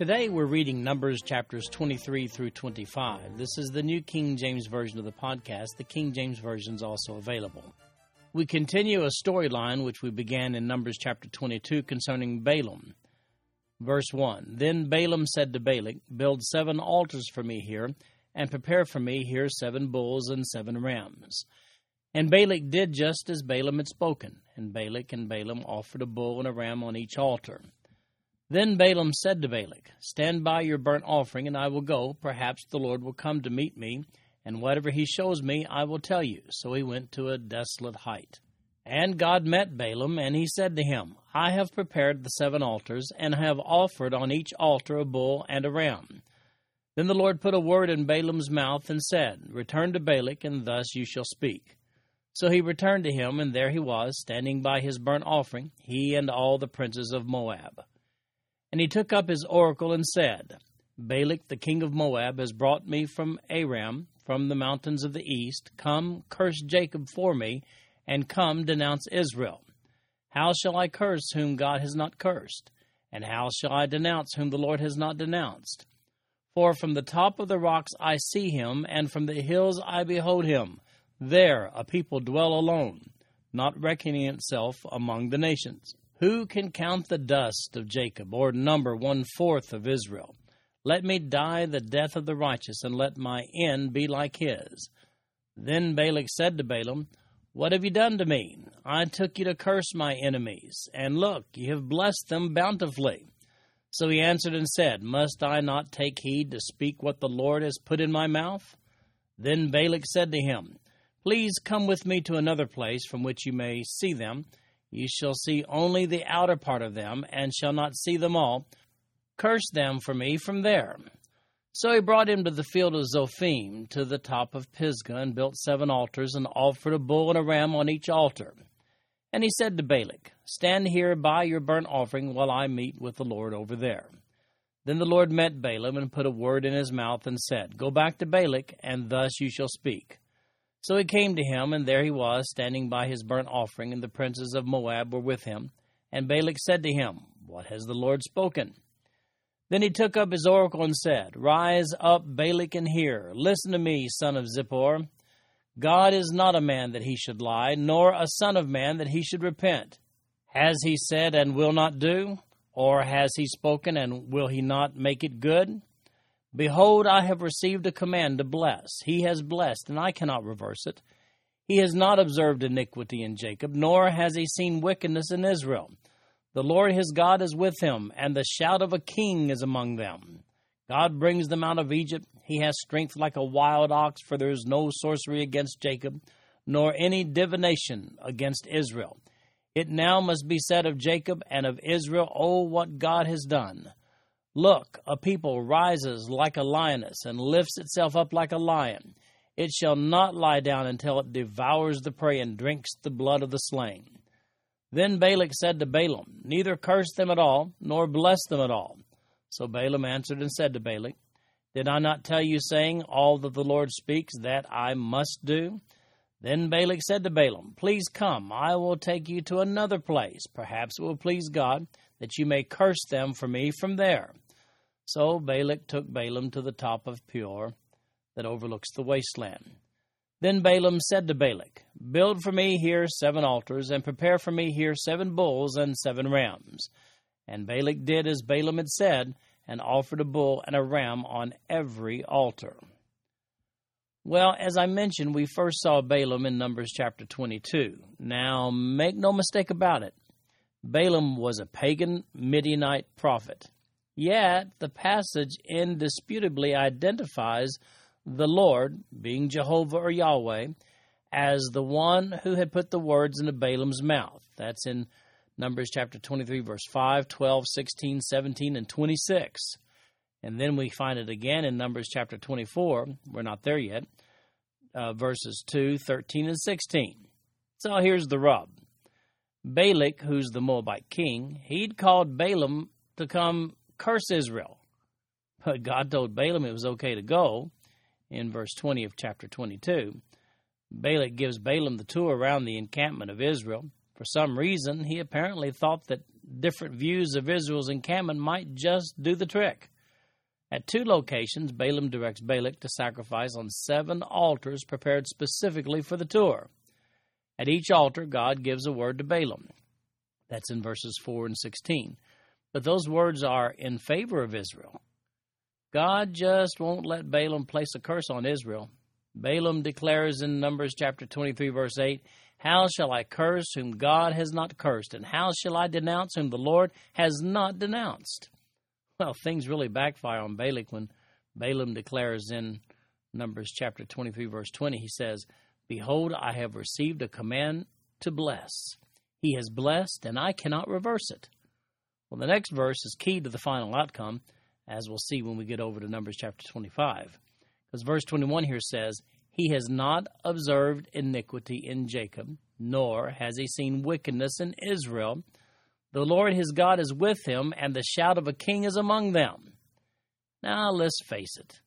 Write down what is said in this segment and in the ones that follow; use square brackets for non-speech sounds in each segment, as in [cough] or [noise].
Today we're reading Numbers chapters 23 through 25. This is the New King James Version of the podcast. The King James Version is also available. We continue a storyline which we began in Numbers chapter 22 concerning Balaam. Verse 1 Then Balaam said to Balak, Build seven altars for me here, and prepare for me here seven bulls and seven rams. And Balak did just as Balaam had spoken, and Balak and Balaam offered a bull and a ram on each altar. Then Balaam said to Balak, Stand by your burnt offering, and I will go. Perhaps the Lord will come to meet me, and whatever he shows me, I will tell you. So he went to a desolate height. And God met Balaam, and he said to him, I have prepared the seven altars, and have offered on each altar a bull and a ram. Then the Lord put a word in Balaam's mouth, and said, Return to Balak, and thus you shall speak. So he returned to him, and there he was, standing by his burnt offering, he and all the princes of Moab. And he took up his oracle and said, Balak the king of Moab has brought me from Aram, from the mountains of the east. Come, curse Jacob for me, and come, denounce Israel. How shall I curse whom God has not cursed? And how shall I denounce whom the Lord has not denounced? For from the top of the rocks I see him, and from the hills I behold him. There a people dwell alone, not reckoning itself among the nations. Who can count the dust of Jacob, or number one fourth of Israel? Let me die the death of the righteous, and let my end be like his. Then Balak said to Balaam, What have you done to me? I took you to curse my enemies, and look, you have blessed them bountifully. So he answered and said, Must I not take heed to speak what the Lord has put in my mouth? Then Balak said to him, Please come with me to another place from which you may see them. You shall see only the outer part of them, and shall not see them all. Curse them for me from there. So he brought him to the field of Zophim, to the top of Pisgah, and built seven altars, and offered a bull and a ram on each altar. And he said to Balak, Stand here by your burnt offering while I meet with the Lord over there. Then the Lord met Balaam and put a word in his mouth and said, Go back to Balak, and thus you shall speak. So he came to him, and there he was, standing by his burnt offering, and the princes of Moab were with him. And Balak said to him, What has the Lord spoken? Then he took up his oracle and said, Rise up, Balak, and hear. Listen to me, son of Zippor. God is not a man that he should lie, nor a son of man that he should repent. Has he said and will not do? Or has he spoken and will he not make it good? Behold, I have received a command to bless. He has blessed, and I cannot reverse it. He has not observed iniquity in Jacob, nor has he seen wickedness in Israel. The Lord his God is with him, and the shout of a king is among them. God brings them out of Egypt. He has strength like a wild ox, for there is no sorcery against Jacob, nor any divination against Israel. It now must be said of Jacob and of Israel, Oh, what God has done! Look, a people rises like a lioness and lifts itself up like a lion. It shall not lie down until it devours the prey and drinks the blood of the slain. Then Balak said to Balaam, Neither curse them at all, nor bless them at all. So Balaam answered and said to Balak, Did I not tell you, saying, All that the Lord speaks, that I must do? Then Balak said to Balaam, Please come, I will take you to another place. Perhaps it will please God that you may curse them for me from there. So Balak took Balaam to the top of Peor that overlooks the wasteland. Then Balaam said to Balak, Build for me here seven altars, and prepare for me here seven bulls and seven rams. And Balak did as Balaam had said, and offered a bull and a ram on every altar. Well, as I mentioned, we first saw Balaam in Numbers chapter 22. Now, make no mistake about it, Balaam was a pagan Midianite prophet. Yet the passage indisputably identifies the Lord, being Jehovah or Yahweh, as the one who had put the words into Balaam's mouth. That's in Numbers chapter 23, verse 5, 12, 16, 17, and 26. And then we find it again in Numbers chapter 24. We're not there yet. Uh, verses 2, 13, and 16. So here's the rub. Balak, who's the Moabite king, he'd called Balaam to come curse Israel. But God told Balaam it was okay to go in verse 20 of chapter 22. Balak gives Balaam the tour around the encampment of Israel. For some reason, he apparently thought that different views of Israel's encampment might just do the trick. At two locations, Balaam directs Balak to sacrifice on seven altars prepared specifically for the tour. At each altar, God gives a word to Balaam. That's in verses 4 and 16. But those words are in favor of Israel. God just won't let Balaam place a curse on Israel. Balaam declares in Numbers chapter 23, verse 8, how shall I curse whom God has not cursed? And how shall I denounce whom the Lord has not denounced? Well, things really backfire on Balak when Balaam declares in Numbers chapter 23, verse 20, he says, Behold, I have received a command to bless. He has blessed, and I cannot reverse it. Well, the next verse is key to the final outcome, as we'll see when we get over to Numbers chapter 25. Because verse 21 here says, he has not observed iniquity in Jacob, nor has he seen wickedness in Israel. The Lord his God is with him, and the shout of a king is among them. Now let's face it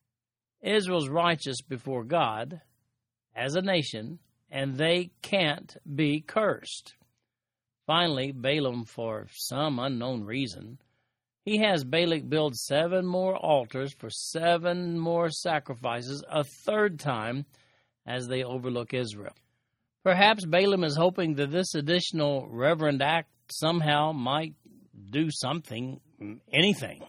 Israel's righteous before God as a nation, and they can't be cursed. Finally, Balaam, for some unknown reason, he has Balak build seven more altars for seven more sacrifices a third time as they overlook Israel. Perhaps Balaam is hoping that this additional reverend act somehow might do something, anything.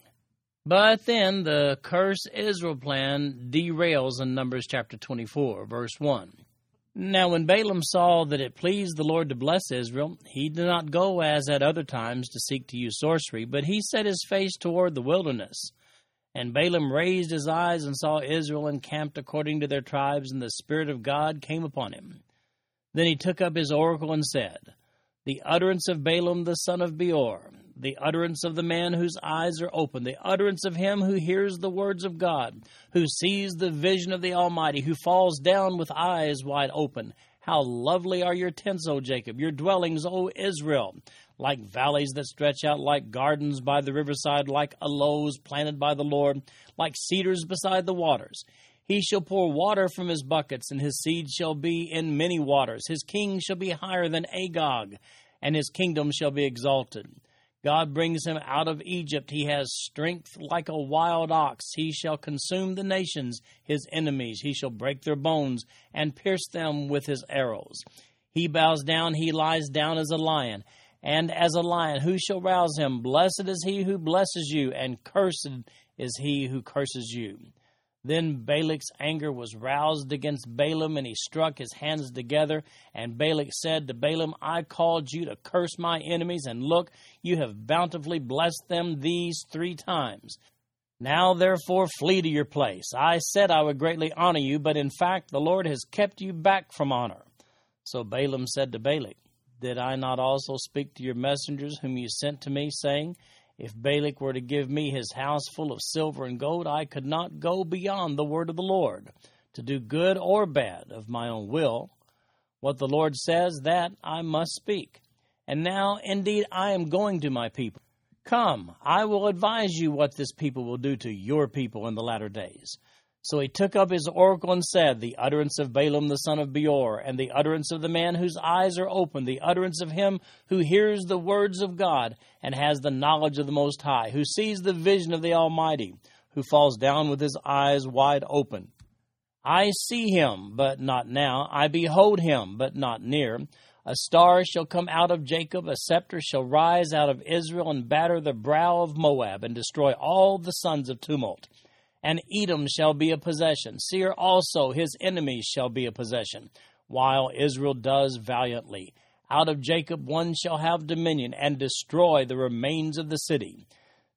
But then the curse Israel plan derails in Numbers chapter 24, verse 1. Now, when Balaam saw that it pleased the Lord to bless Israel, he did not go as at other times to seek to use sorcery, but he set his face toward the wilderness. And Balaam raised his eyes and saw Israel encamped according to their tribes, and the Spirit of God came upon him. Then he took up his oracle and said, The utterance of Balaam the son of Beor, the utterance of the man whose eyes are open, the utterance of him who hears the words of God, who sees the vision of the Almighty, who falls down with eyes wide open. How lovely are your tents, O Jacob, your dwellings, O Israel, like valleys that stretch out, like gardens by the riverside, like aloes planted by the Lord, like cedars beside the waters. He shall pour water from his buckets, and his seed shall be in many waters. His king shall be higher than Agag, and his kingdom shall be exalted. God brings him out of Egypt. He has strength like a wild ox. He shall consume the nations, his enemies. He shall break their bones and pierce them with his arrows. He bows down, he lies down as a lion. And as a lion, who shall rouse him? Blessed is he who blesses you, and cursed is he who curses you. Then Balak's anger was roused against Balaam, and he struck his hands together. And Balak said to Balaam, I called you to curse my enemies, and look, you have bountifully blessed them these three times. Now therefore flee to your place. I said I would greatly honor you, but in fact the Lord has kept you back from honor. So Balaam said to Balak, Did I not also speak to your messengers whom you sent to me, saying, if Balak were to give me his house full of silver and gold, I could not go beyond the word of the Lord, to do good or bad of my own will. What the Lord says, that I must speak. And now, indeed, I am going to my people. Come, I will advise you what this people will do to your people in the latter days. So he took up his oracle and said, The utterance of Balaam the son of Beor, and the utterance of the man whose eyes are open, the utterance of him who hears the words of God, and has the knowledge of the Most High, who sees the vision of the Almighty, who falls down with his eyes wide open. I see him, but not now. I behold him, but not near. A star shall come out of Jacob, a scepter shall rise out of Israel, and batter the brow of Moab, and destroy all the sons of tumult and Edom shall be a possession. Seir also, his enemies, shall be a possession, while Israel does valiantly. Out of Jacob one shall have dominion, and destroy the remains of the city.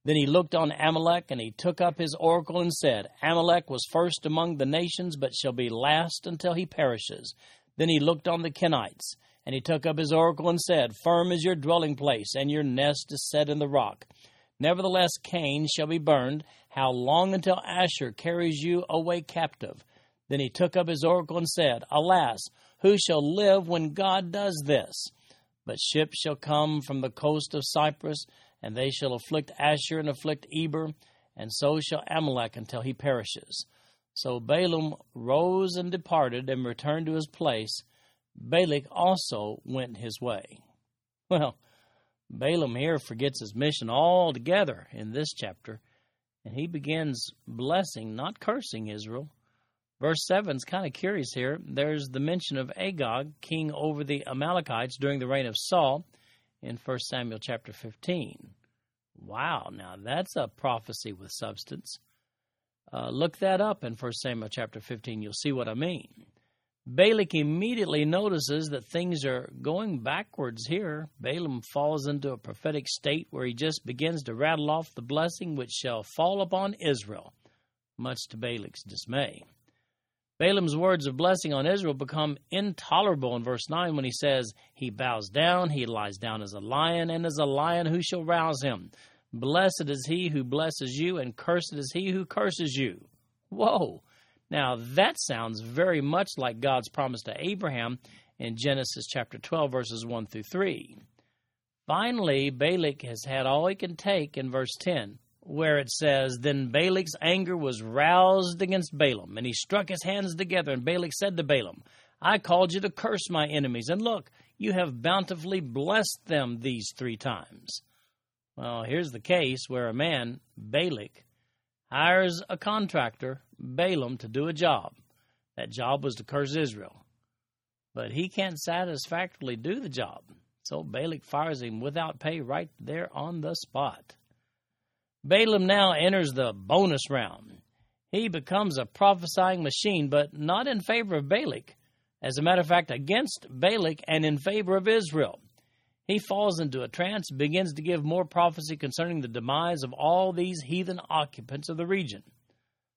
Then he looked on Amalek, and he took up his oracle and said, Amalek was first among the nations, but shall be last until he perishes. Then he looked on the Kenites, And he took up his oracle and said, Firm is your dwelling place, and your nest is set in the rock. Nevertheless, Kain shall be burned. How long until Asshur carries you away captive? Then he took up his oracle and said, Alas, who shall live when God does this? But ships shall come from the coast of Cyprus, and they shall afflict Asshur and afflict Eber, and so shall Amalek until he perishes. So Balaam rose and departed and returned to his place. Balak also went his way. Well, Balaam here forgets his mission altogether in this chapter, and he begins blessing, not cursing Israel. Verse 7 is kind of curious here. There's the mention of Agag, king over the Amalekites during the reign of Saul in 1 Samuel chapter 15. Wow, now that's a prophecy with substance. Uh, look that up in 1 Samuel chapter 15. You'll see what I mean. Balak immediately notices that things are going backwards here. Balaam falls into a prophetic state where he just begins to rattle off the blessing which shall fall upon Israel, much to Balak's dismay. Balaam's words of blessing on Israel become intolerable in verse 9 when he says, He bows down, he lies down as a lion, and as a lion who shall rouse him? Blessed is he who blesses you, and cursed is he who curses you. Whoa! Now, that sounds very much like God's promise to Abraham in Genesis chapter 12, verses 1 through 3. Finally, Balak has had all he can take in verse 10, where it says, Then Balak's anger was roused against Balaam, and he struck his hands together. And Balak said to Balaam, I called you to curse my enemies, and look, you have bountifully blessed them these three times. Well, here's the case where a man, Balak, hires a contractor, Balaam, to do a job. That job was to curse Israel. But he can't satisfactorily do the job. So Balak fires him without pay right there on the spot. Balaam now enters the bonus round. He becomes a prophesying machine, but not in favor of Balak. As a matter of fact, against Balak and in favor of Israel. He falls into a trance and begins to give more prophecy concerning the demise of all these heathen occupants of the region.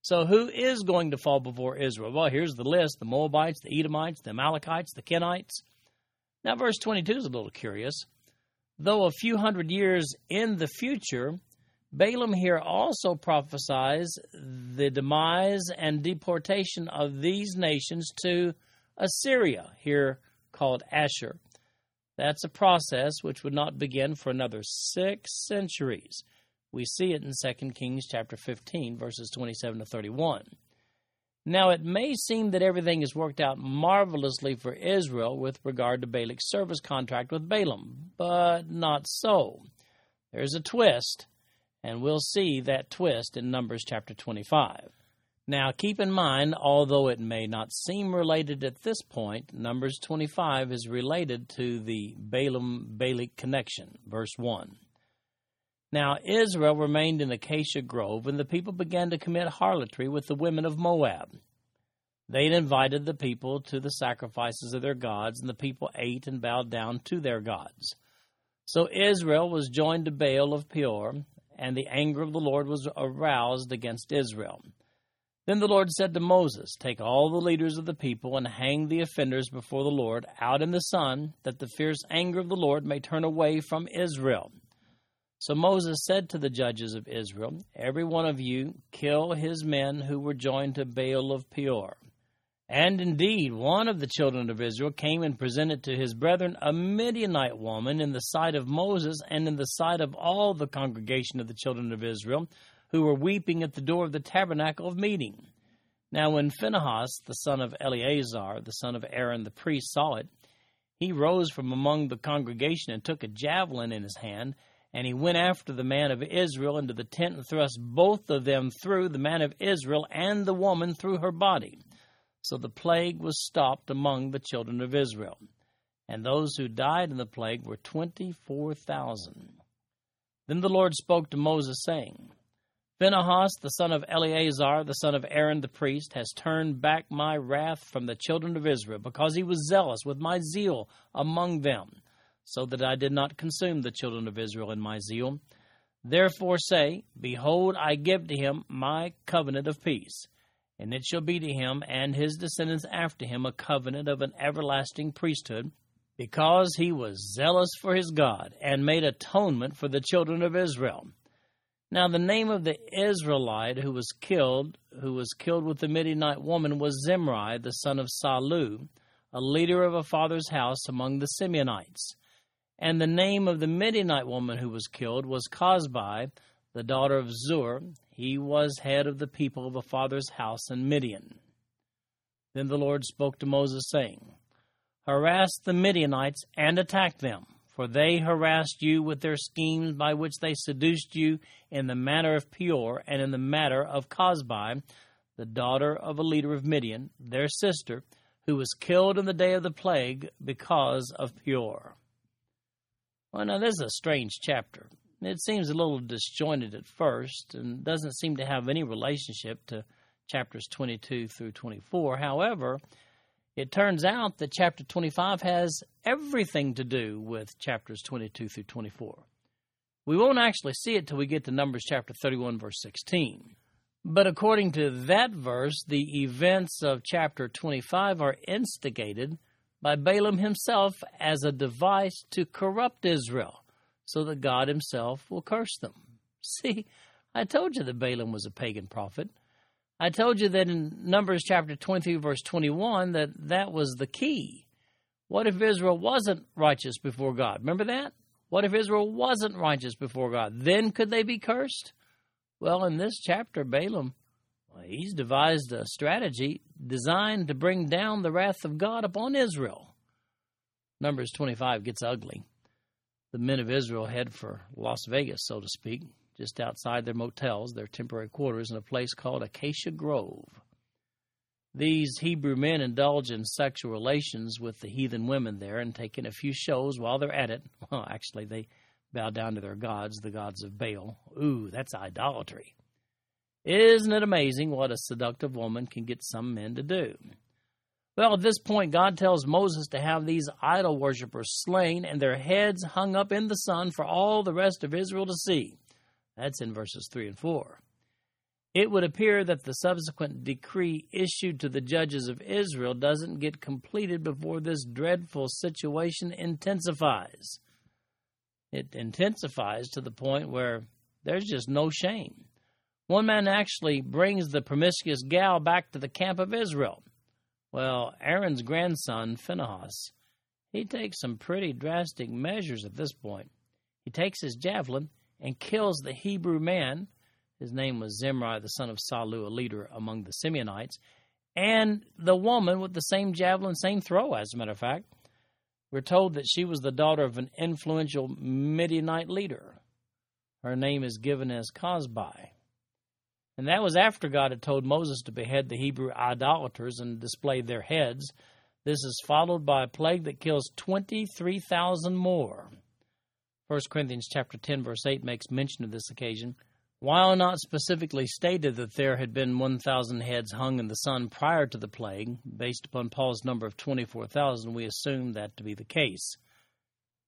So, who is going to fall before Israel? Well, here's the list the Moabites, the Edomites, the Amalekites, the Kenites. Now, verse 22 is a little curious. Though a few hundred years in the future, Balaam here also prophesies the demise and deportation of these nations to Assyria, here called Asshur. That's a process which would not begin for another six centuries. We see it in 2 Kings chapter 15, verses 27 to 31. Now, it may seem that everything has worked out marvelously for Israel with regard to Balak's service contract with Balaam, but not so. There's a twist, and we'll see that twist in Numbers chapter 25. Now, keep in mind, although it may not seem related at this point, Numbers 25 is related to the Balaam Balak connection. Verse 1. Now, Israel remained in the Acacia Grove, and the people began to commit harlotry with the women of Moab. They had invited the people to the sacrifices of their gods, and the people ate and bowed down to their gods. So Israel was joined to Baal of Peor, and the anger of the Lord was aroused against Israel. Then the Lord said to Moses, Take all the leaders of the people and hang the offenders before the Lord out in the sun, that the fierce anger of the Lord may turn away from Israel. So Moses said to the judges of Israel, Every one of you kill his men who were joined to Baal of Peor. And indeed, one of the children of Israel came and presented to his brethren a Midianite woman in the sight of Moses and in the sight of all the congregation of the children of Israel, who were weeping at the door of the tabernacle of meeting. Now, when Phinehas, the son of Eleazar, the son of Aaron the priest, saw it, he rose from among the congregation and took a javelin in his hand, and he went after the man of Israel into the tent and thrust both of them through, the man of Israel and the woman through her body. So the plague was stopped among the children of Israel. And those who died in the plague were twenty four thousand. Then the Lord spoke to Moses, saying, Phinehas, the son of Eleazar, the son of Aaron the priest, has turned back my wrath from the children of Israel, because he was zealous with my zeal among them, so that I did not consume the children of Israel in my zeal. Therefore say, Behold, I give to him my covenant of peace, and it shall be to him and his descendants after him a covenant of an everlasting priesthood, because he was zealous for his God and made atonement for the children of Israel. Now the name of the Israelite who was killed, who was killed with the Midianite woman, was Zimri, the son of Salu, a leader of a father's house among the Simeonites. And the name of the Midianite woman who was killed was Cozbi, the daughter of Zur. He was head of the people of a father's house in Midian. Then the Lord spoke to Moses, saying, Harass the Midianites and attack them, for they harassed you with their schemes by which they seduced you in the matter of Peor and in the matter of Cozbi, the daughter of a leader of Midian, their sister, who was killed in the day of the plague because of Peor. Well, now, this is a strange chapter. It seems a little disjointed at first and doesn't seem to have any relationship to chapters 22 through 24. However, it turns out that chapter 25 has everything to do with chapters 22 through 24. We won't actually see it till we get to Numbers chapter 31, verse 16. But according to that verse, the events of chapter 25 are instigated by Balaam himself as a device to corrupt Israel so that God himself will curse them. [laughs] See, I told you that Balaam was a pagan prophet. I told you that in Numbers chapter 23, verse 21, that that was the key. What if Israel wasn't righteous before God? Remember that? What if Israel wasn't righteous before God? Then could they be cursed? Well, in this chapter, Balaam, well, he's devised a strategy designed to bring down the wrath of God upon Israel. Numbers 25 gets ugly. The men of Israel head for Las Vegas, so to speak just outside their motels, their temporary quarters, in a place called Acacia Grove. These Hebrew men indulge in sexual relations with the heathen women there and take in a few shows while they're at it. [laughs] Well, actually, they bow down to their gods, the gods of Baal. Ooh, that's idolatry. Isn't it amazing what a seductive woman can get some men to do? Well, at this point, God tells Moses to have these idol worshippers slain and their heads hung up in the sun for all the rest of Israel to see. That's in verses 3 and 4. It would appear that the subsequent decree issued to the judges of Israel doesn't get completed before this dreadful situation intensifies. It intensifies to the point where there's just no shame. One man actually brings the promiscuous gal back to the camp of Israel. Well, Aaron's grandson, Phinehas, he takes some pretty drastic measures at this point. He takes his javelin and kills the Hebrew man. His name was Zimri, the son of Salu, a leader among the Simeonites, and the woman with the same javelin, same throw, as a matter of fact. We're told that she was the daughter of an influential Midianite leader. Her name is given as Cozbi. And that was after God had told Moses to behead the Hebrew idolaters and display their heads. This is followed by a plague that kills 23,000 more. 1 Corinthians chapter 10 verse 8 makes mention of this occasion. While not specifically stated that there had been 1,000 heads hung in the sun prior to the plague, based upon Paul's number of 24,000, we assume that to be the case.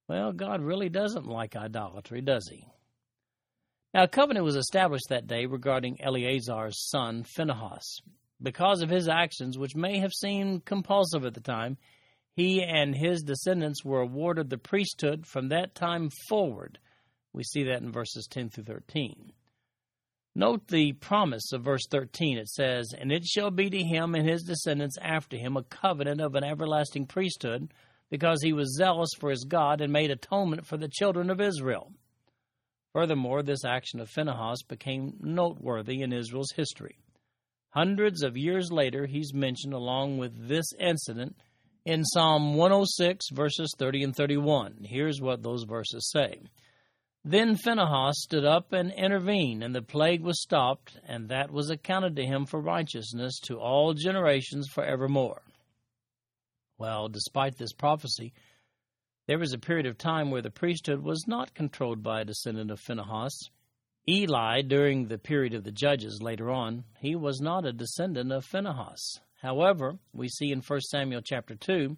Well, God really doesn't like idolatry, does he? Now, a covenant was established that day regarding Eleazar's son, Phinehas. Because of his actions, which may have seemed compulsive at the time, he and his descendants were awarded the priesthood from that time forward. We see that in verses 10 through 13. Note the promise of verse 13. It says, And it shall be to him and his descendants after him a covenant of an everlasting priesthood, because he was zealous for his God and made atonement for the children of Israel. Furthermore, this action of Phinehas became noteworthy in Israel's history. Hundreds of years later, he's mentioned along with this incident in Psalm 106, verses 30 and 31. Here's what those verses say. Then Phinehas stood up and intervened, and the plague was stopped, and that was accounted to him for righteousness to all generations forevermore. Well, despite this prophecy, there was a period of time where the priesthood was not controlled by a descendant of Phinehas. Eli, during the period of the judges later on, he was not a descendant of Phinehas. However, we see in 1 Samuel chapter 2,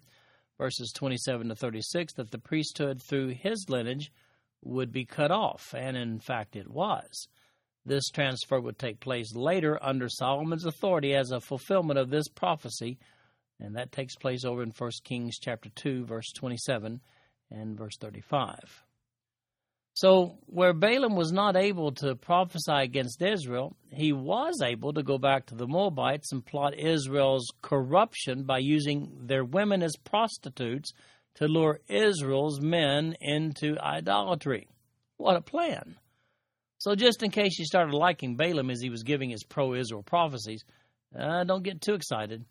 verses 27 to 36, that the priesthood through his lineage would be cut off, and in fact it was. This transfer would take place later under Solomon's authority as a fulfillment of this prophecy, And that takes place over in 1 Kings chapter 2 verse 27 and verse 35. So, where Balaam was not able to prophesy against Israel, he was able to go back to the Moabites and plot Israel's corruption by using their women as prostitutes to lure Israel's men into idolatry. What a plan! So, just in case you started liking Balaam as he was giving his pro Israel prophecies, uh, don't get too excited.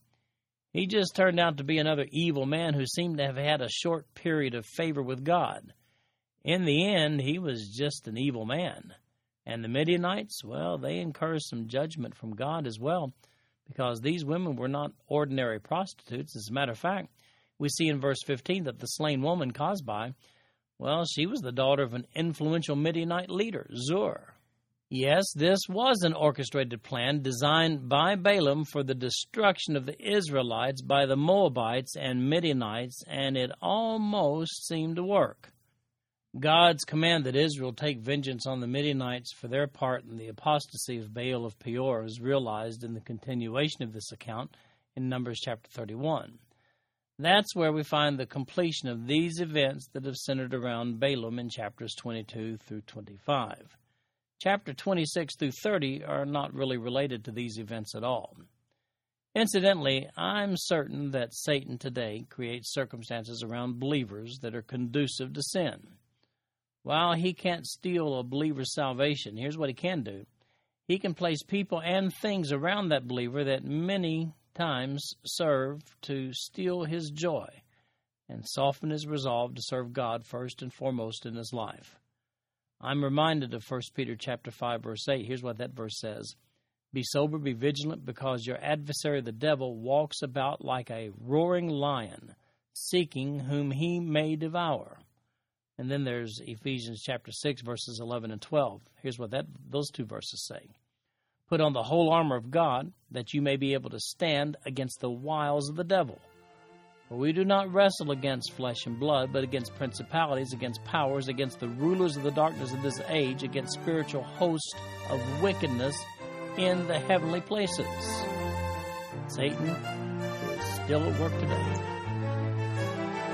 He just turned out to be another evil man who seemed to have had a short period of favor with God. In the end, he was just an evil man. And the Midianites, well, they incurred some judgment from God as well, because these women were not ordinary prostitutes. As a matter of fact, we see in verse 15 that the slain woman, Cozbi, well, she was the daughter of an influential Midianite leader, Zur. Yes, this was an orchestrated plan designed by Balaam for the destruction of the Israelites by the Moabites and Midianites, and it almost seemed to work. God's command that Israel take vengeance on the Midianites for their part in the apostasy of Baal of Peor is realized in the continuation of this account in Numbers chapter 31. That's where we find the completion of these events that have centered around Balaam in chapters 22 through 25. Chapter 26 through 30 are not really related to these events at all. Incidentally, I'm certain that Satan today creates circumstances around believers that are conducive to sin. While he can't steal a believer's salvation, here's what he can do he can place people and things around that believer that many times serve to steal his joy and soften his resolve to serve God first and foremost in his life. I'm reminded of 1 Peter chapter 5 verse 8. Here's what that verse says. Be sober, be vigilant, because your adversary the devil walks about like a roaring lion, seeking whom he may devour. And then there's Ephesians chapter 6 verses 11 and 12. Here's what that those two verses say. Put on the whole armor of God that you may be able to stand against the wiles of the devil. For we do not wrestle against flesh and blood, but against principalities, against powers, against the rulers of the darkness of this age, against spiritual hosts of wickedness in the heavenly places. Satan is still at work today.